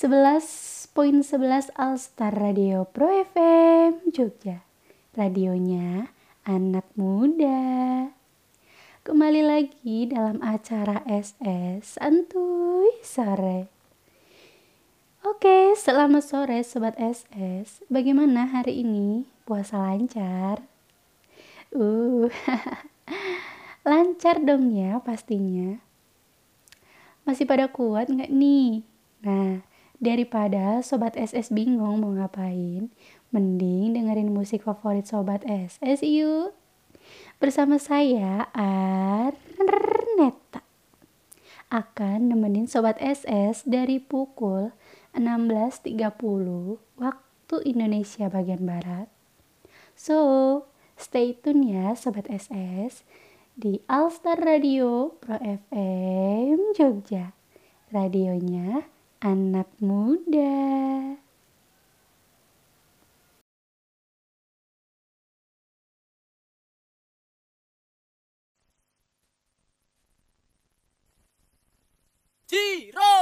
11.11 Alstar Radio Pro FM Jogja Radionya anak muda Kembali lagi dalam acara SS Santuy Sore Oke, selamat sore Sobat SS Bagaimana hari ini? Puasa lancar? Uh, lancar dong ya pastinya Masih pada kuat nggak nih? Nah, Daripada Sobat SS bingung mau ngapain, mending dengerin musik favorit Sobat SS yuk. Bersama saya Arneta akan nemenin Sobat SS dari pukul 16.30 waktu Indonesia bagian Barat. So, stay tune ya Sobat SS di Alstar Radio Pro FM Jogja. Radionya anak muda. Ciro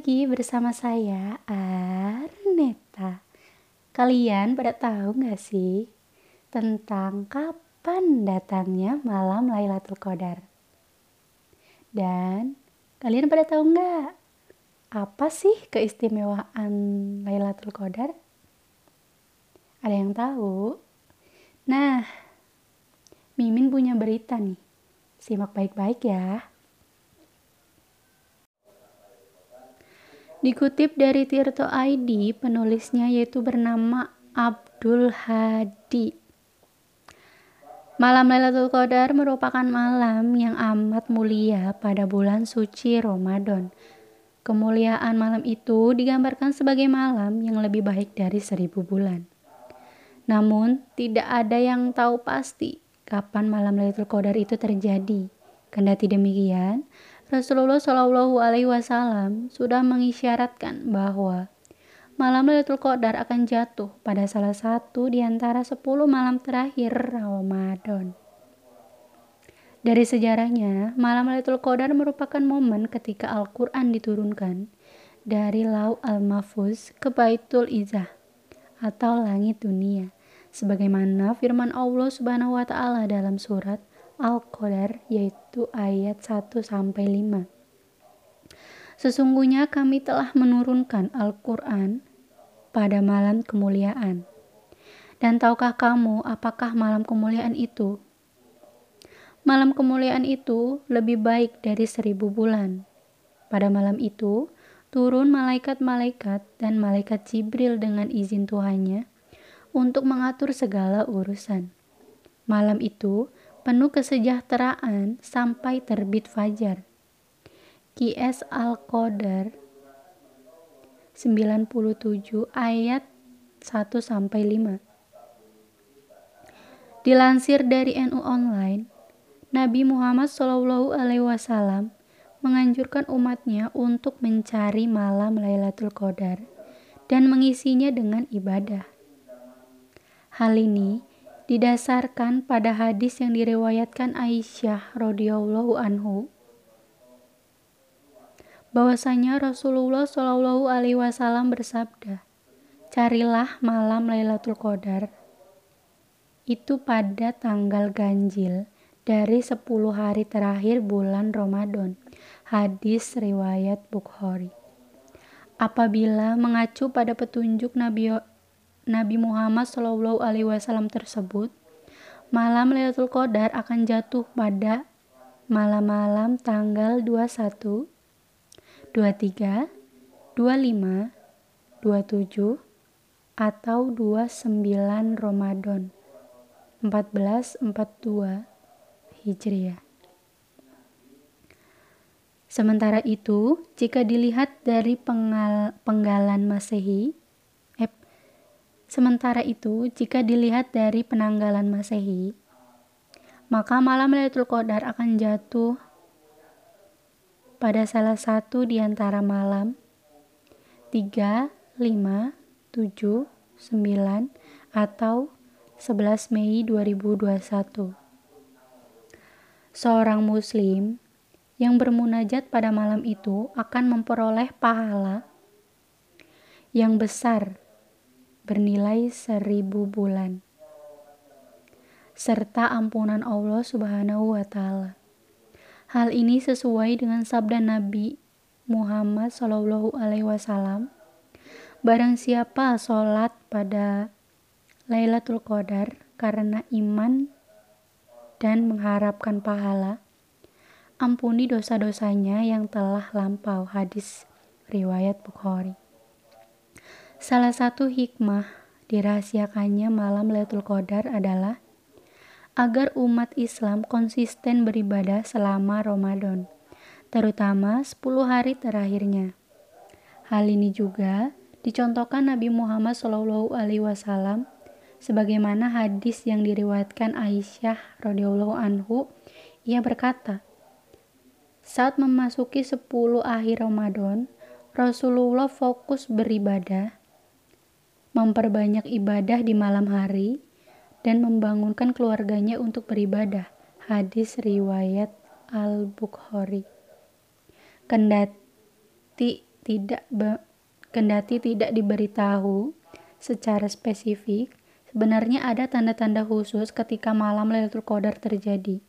lagi bersama saya Arneta. Kalian pada tahu gak sih tentang kapan datangnya malam Lailatul Qadar? Dan kalian pada tahu nggak apa sih keistimewaan Lailatul Qadar? Ada yang tahu? Nah, Mimin punya berita nih. Simak baik-baik ya. Dikutip dari Tirto ID, penulisnya yaitu bernama Abdul Hadi. Malam Lailatul Qadar merupakan malam yang amat mulia pada bulan suci Ramadan. Kemuliaan malam itu digambarkan sebagai malam yang lebih baik dari seribu bulan. Namun, tidak ada yang tahu pasti kapan malam Lailatul Qadar itu terjadi. Kendati demikian, Rasulullah Shallallahu Alaihi Wasallam sudah mengisyaratkan bahwa malam Lailatul Qadar akan jatuh pada salah satu di antara 10 malam terakhir Ramadan. Dari sejarahnya, malam Lailatul Qadar merupakan momen ketika Al-Quran diturunkan dari Lau Al-Mahfuz ke Baitul Izzah atau langit dunia. Sebagaimana firman Allah Subhanahu wa taala dalam surat Al-Qadar yaitu ayat 1 sampai 5. Sesungguhnya kami telah menurunkan Al-Qur'an pada malam kemuliaan. Dan tahukah kamu apakah malam kemuliaan itu? Malam kemuliaan itu lebih baik dari seribu bulan. Pada malam itu, turun malaikat-malaikat dan malaikat Jibril dengan izin Tuhannya untuk mengatur segala urusan. Malam itu, penuh kesejahteraan sampai terbit fajar. QS Al-Qadar 97 ayat 1 sampai 5. Dilansir dari NU Online, Nabi Muhammad Shallallahu alaihi wasallam menganjurkan umatnya untuk mencari malam Lailatul Qadar dan mengisinya dengan ibadah. Hal ini didasarkan pada hadis yang diriwayatkan Aisyah radhiyallahu anhu bahwasanya Rasulullah Shallallahu alaihi wasallam bersabda, "Carilah malam Lailatul Qadar itu pada tanggal ganjil dari 10 hari terakhir bulan Ramadan." Hadis riwayat Bukhari. Apabila mengacu pada petunjuk Nabi Nabi Muhammad Shallallahu Alaihi Wasallam tersebut, malam Lailatul Qadar akan jatuh pada malam-malam tanggal 21, 23, 25, 27, atau 29 Ramadan 1442 Hijriah. Sementara itu, jika dilihat dari penggal penggalan Masehi, Sementara itu, jika dilihat dari penanggalan Masehi, maka malam Lailatul Qadar akan jatuh pada salah satu di antara malam 3, 5, 7, 9, atau 11 Mei 2021. Seorang muslim yang bermunajat pada malam itu akan memperoleh pahala yang besar bernilai seribu bulan serta ampunan Allah Subhanahu wa Ta'ala. Hal ini sesuai dengan sabda Nabi Muhammad Shallallahu Alaihi Wasallam. Barang siapa sholat pada Lailatul Qadar karena iman dan mengharapkan pahala, ampuni dosa-dosanya yang telah lampau. Hadis riwayat Bukhari. Salah satu hikmah dirahasiakannya malam Lailatul Qadar adalah agar umat Islam konsisten beribadah selama Ramadan, terutama 10 hari terakhirnya. Hal ini juga dicontohkan Nabi Muhammad SAW alaihi wasallam sebagaimana hadis yang diriwayatkan Aisyah radhiyallahu anhu ia berkata saat memasuki 10 akhir Ramadan Rasulullah fokus beribadah memperbanyak ibadah di malam hari, dan membangunkan keluarganya untuk beribadah. Hadis riwayat Al-Bukhari. Kendati tidak kendati tidak diberitahu secara spesifik, sebenarnya ada tanda-tanda khusus ketika malam Lailatul Qadar terjadi.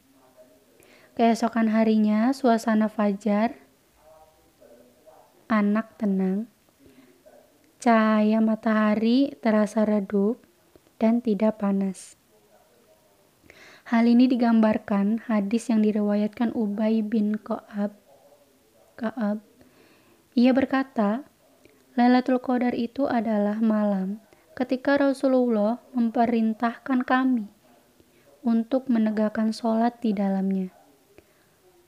Keesokan harinya, suasana fajar, anak tenang, cahaya matahari terasa redup dan tidak panas. Hal ini digambarkan hadis yang diriwayatkan Ubay bin Ka'ab. Ka'ab. Ia berkata, Lailatul Qadar itu adalah malam ketika Rasulullah memerintahkan kami untuk menegakkan sholat di dalamnya.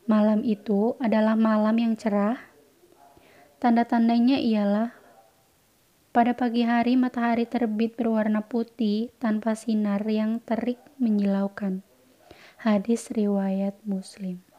Malam itu adalah malam yang cerah. Tanda-tandanya ialah pada pagi hari matahari terbit berwarna putih tanpa sinar yang terik menyilaukan. Hadis riwayat Muslim.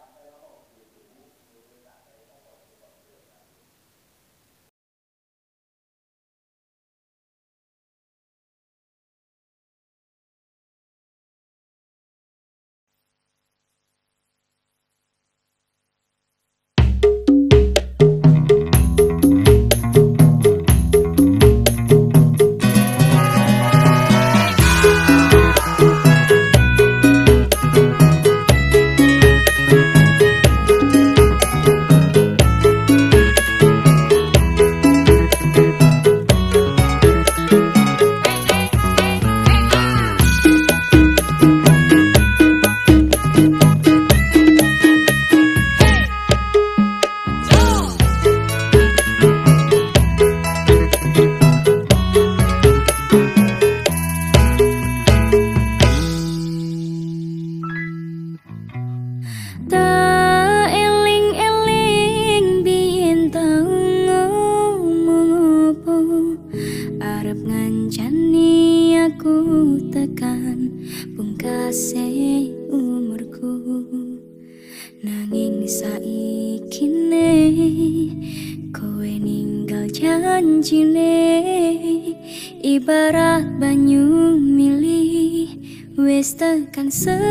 Minsan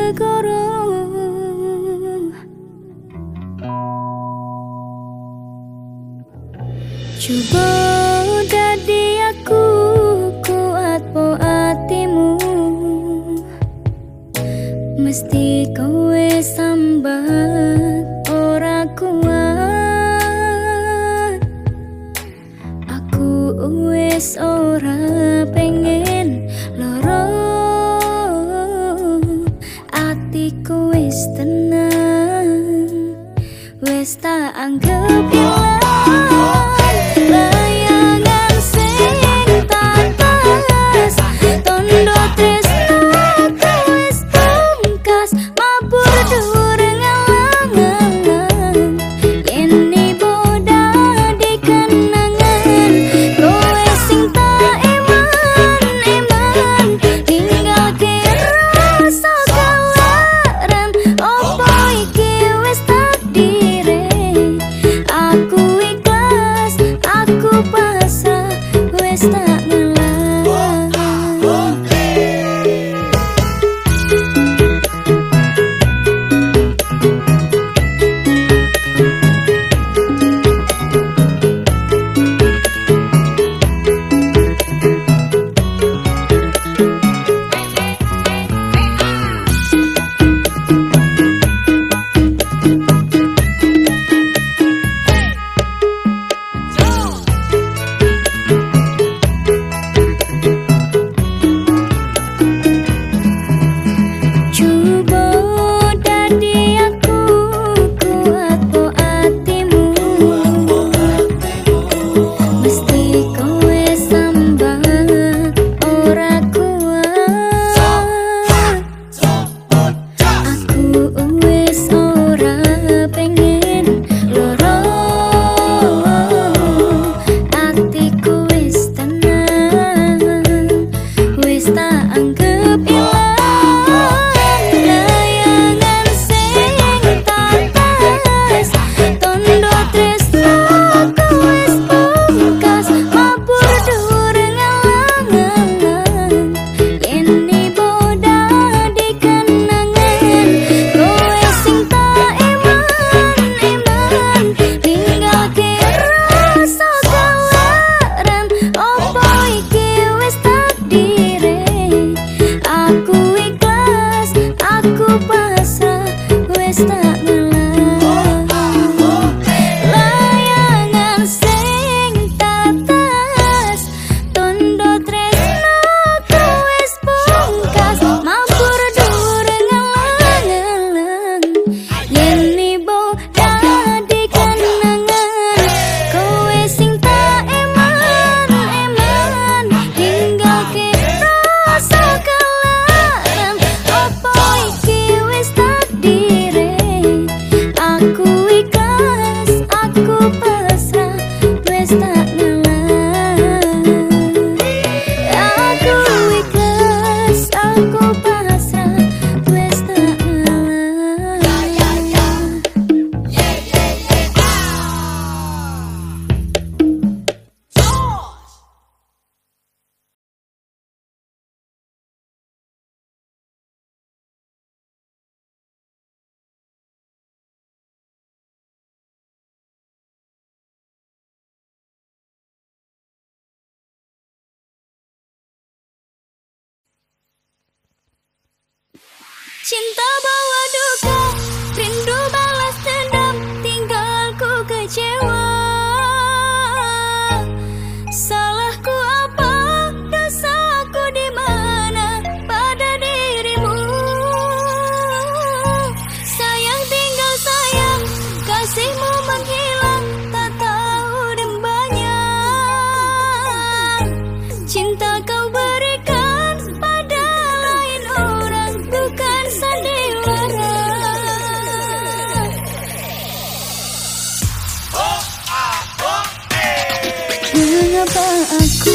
mengapa aku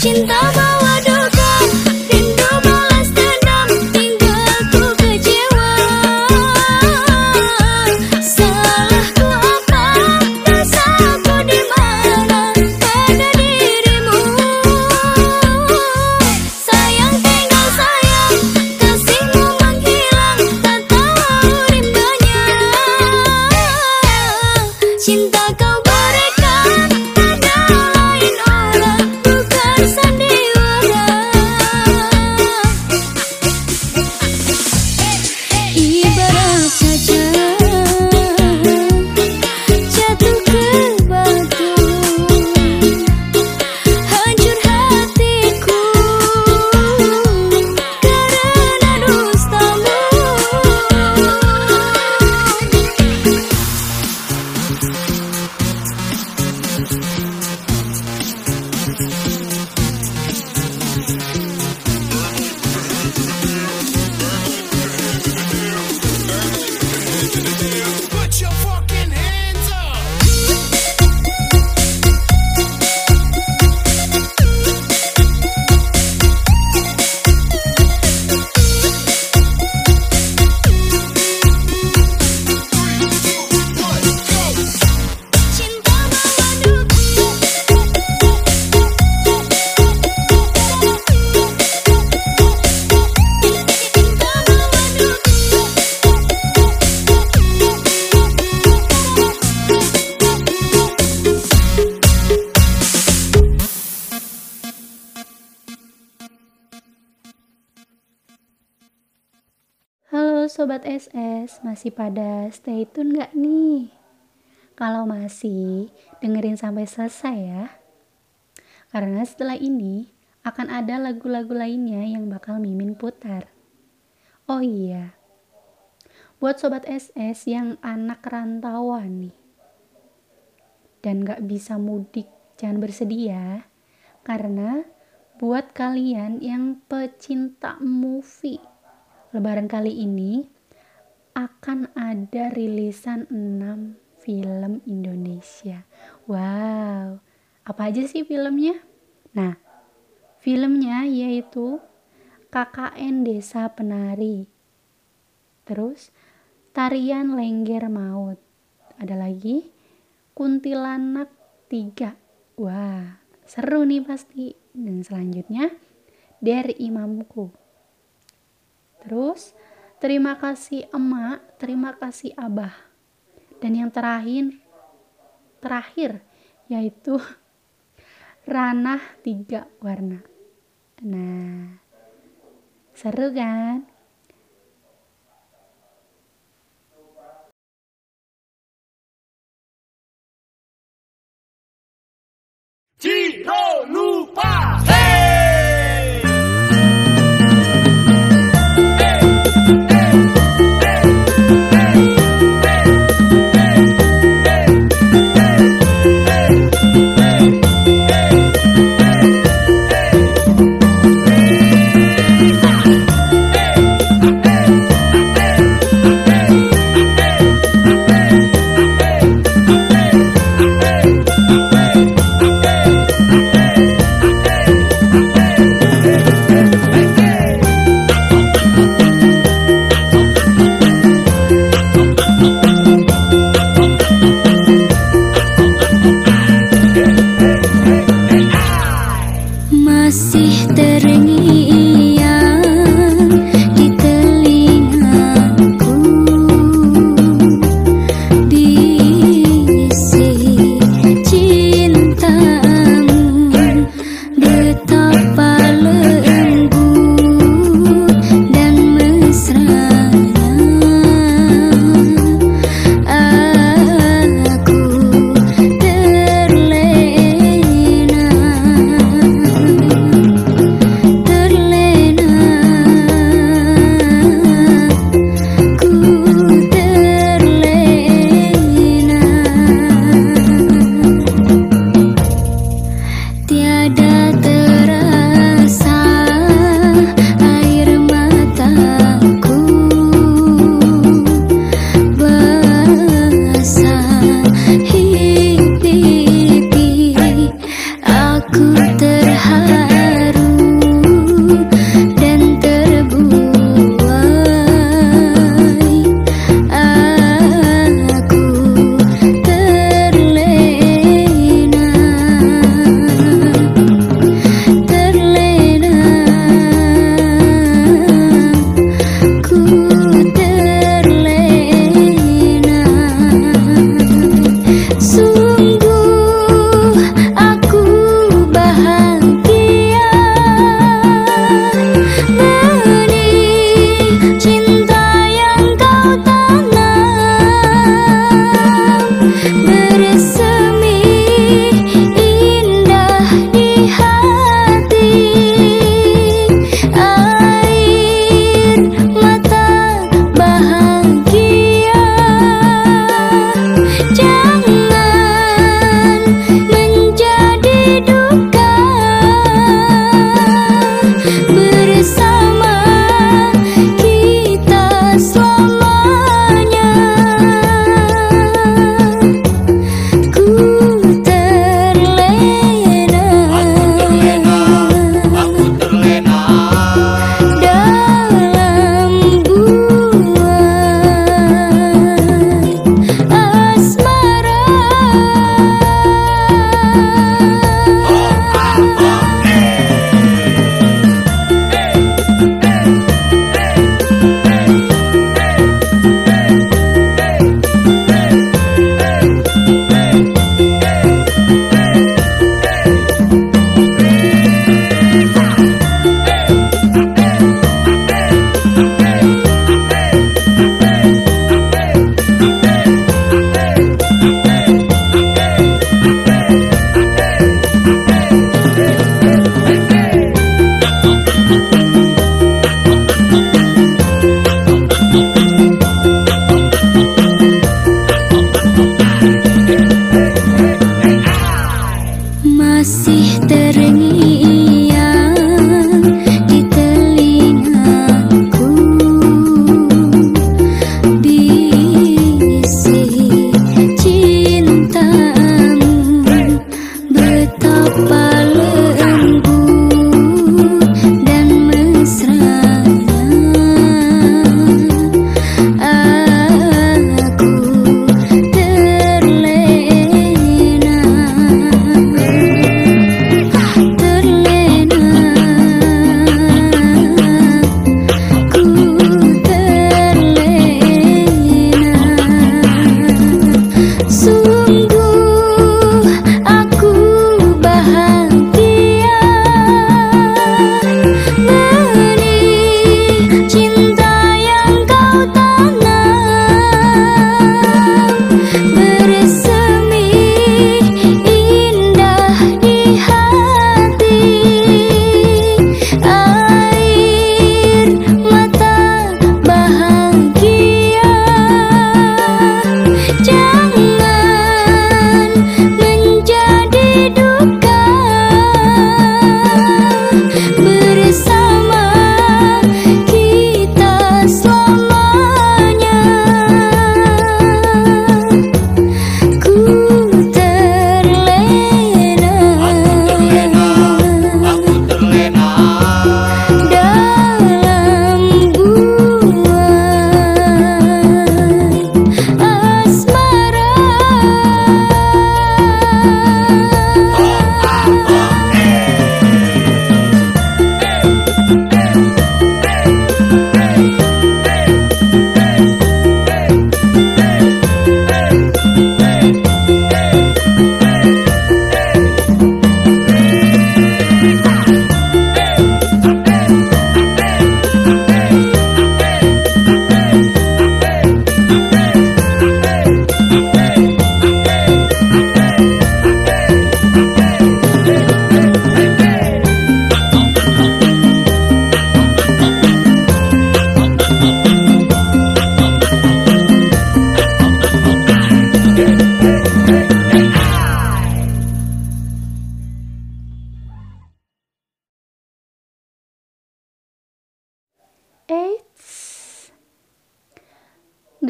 心多么 Sobat SS masih pada stay tune gak nih? Kalau masih, dengerin sampai selesai ya. Karena setelah ini akan ada lagu-lagu lainnya yang bakal Mimin putar. Oh iya, buat Sobat SS yang anak rantauan nih, dan gak bisa mudik, jangan bersedia, ya. karena buat kalian yang pecinta movie, lebaran kali ini akan ada rilisan 6 film Indonesia. Wow, apa aja sih filmnya? Nah, filmnya yaitu KKN Desa Penari. Terus Tarian Lengger Maut. Ada lagi Kuntilanak 3. Wah, seru nih pasti. Dan selanjutnya dari Imamku. Terus terima kasih emak, terima kasih abah. Dan yang terakhir terakhir yaitu ranah tiga warna. Nah seru kan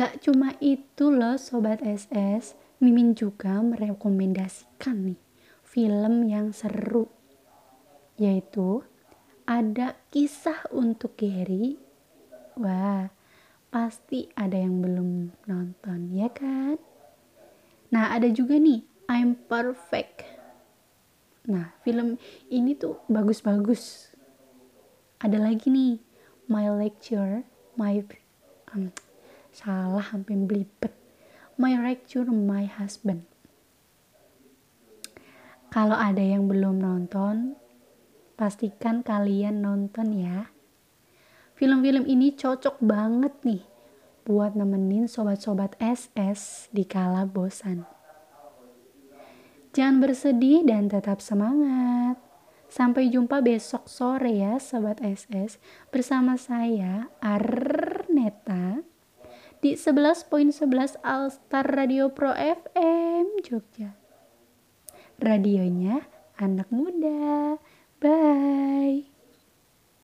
Gak cuma itu loh Sobat SS, Mimin juga merekomendasikan nih film yang seru. Yaitu ada kisah untuk Gary. Wah, pasti ada yang belum nonton ya kan? Nah ada juga nih I'm Perfect. Nah film ini tuh bagus-bagus. Ada lagi nih My Lecture, My um, salah hampir belibet. My lecture my husband. Kalau ada yang belum nonton pastikan kalian nonton ya. Film-film ini cocok banget nih buat nemenin sobat-sobat SS di kala bosan. Jangan bersedih dan tetap semangat. Sampai jumpa besok sore ya Sobat SS bersama saya Arneta di 11.11 Alstar Radio Pro FM Jogja. Radionya anak muda. Bye.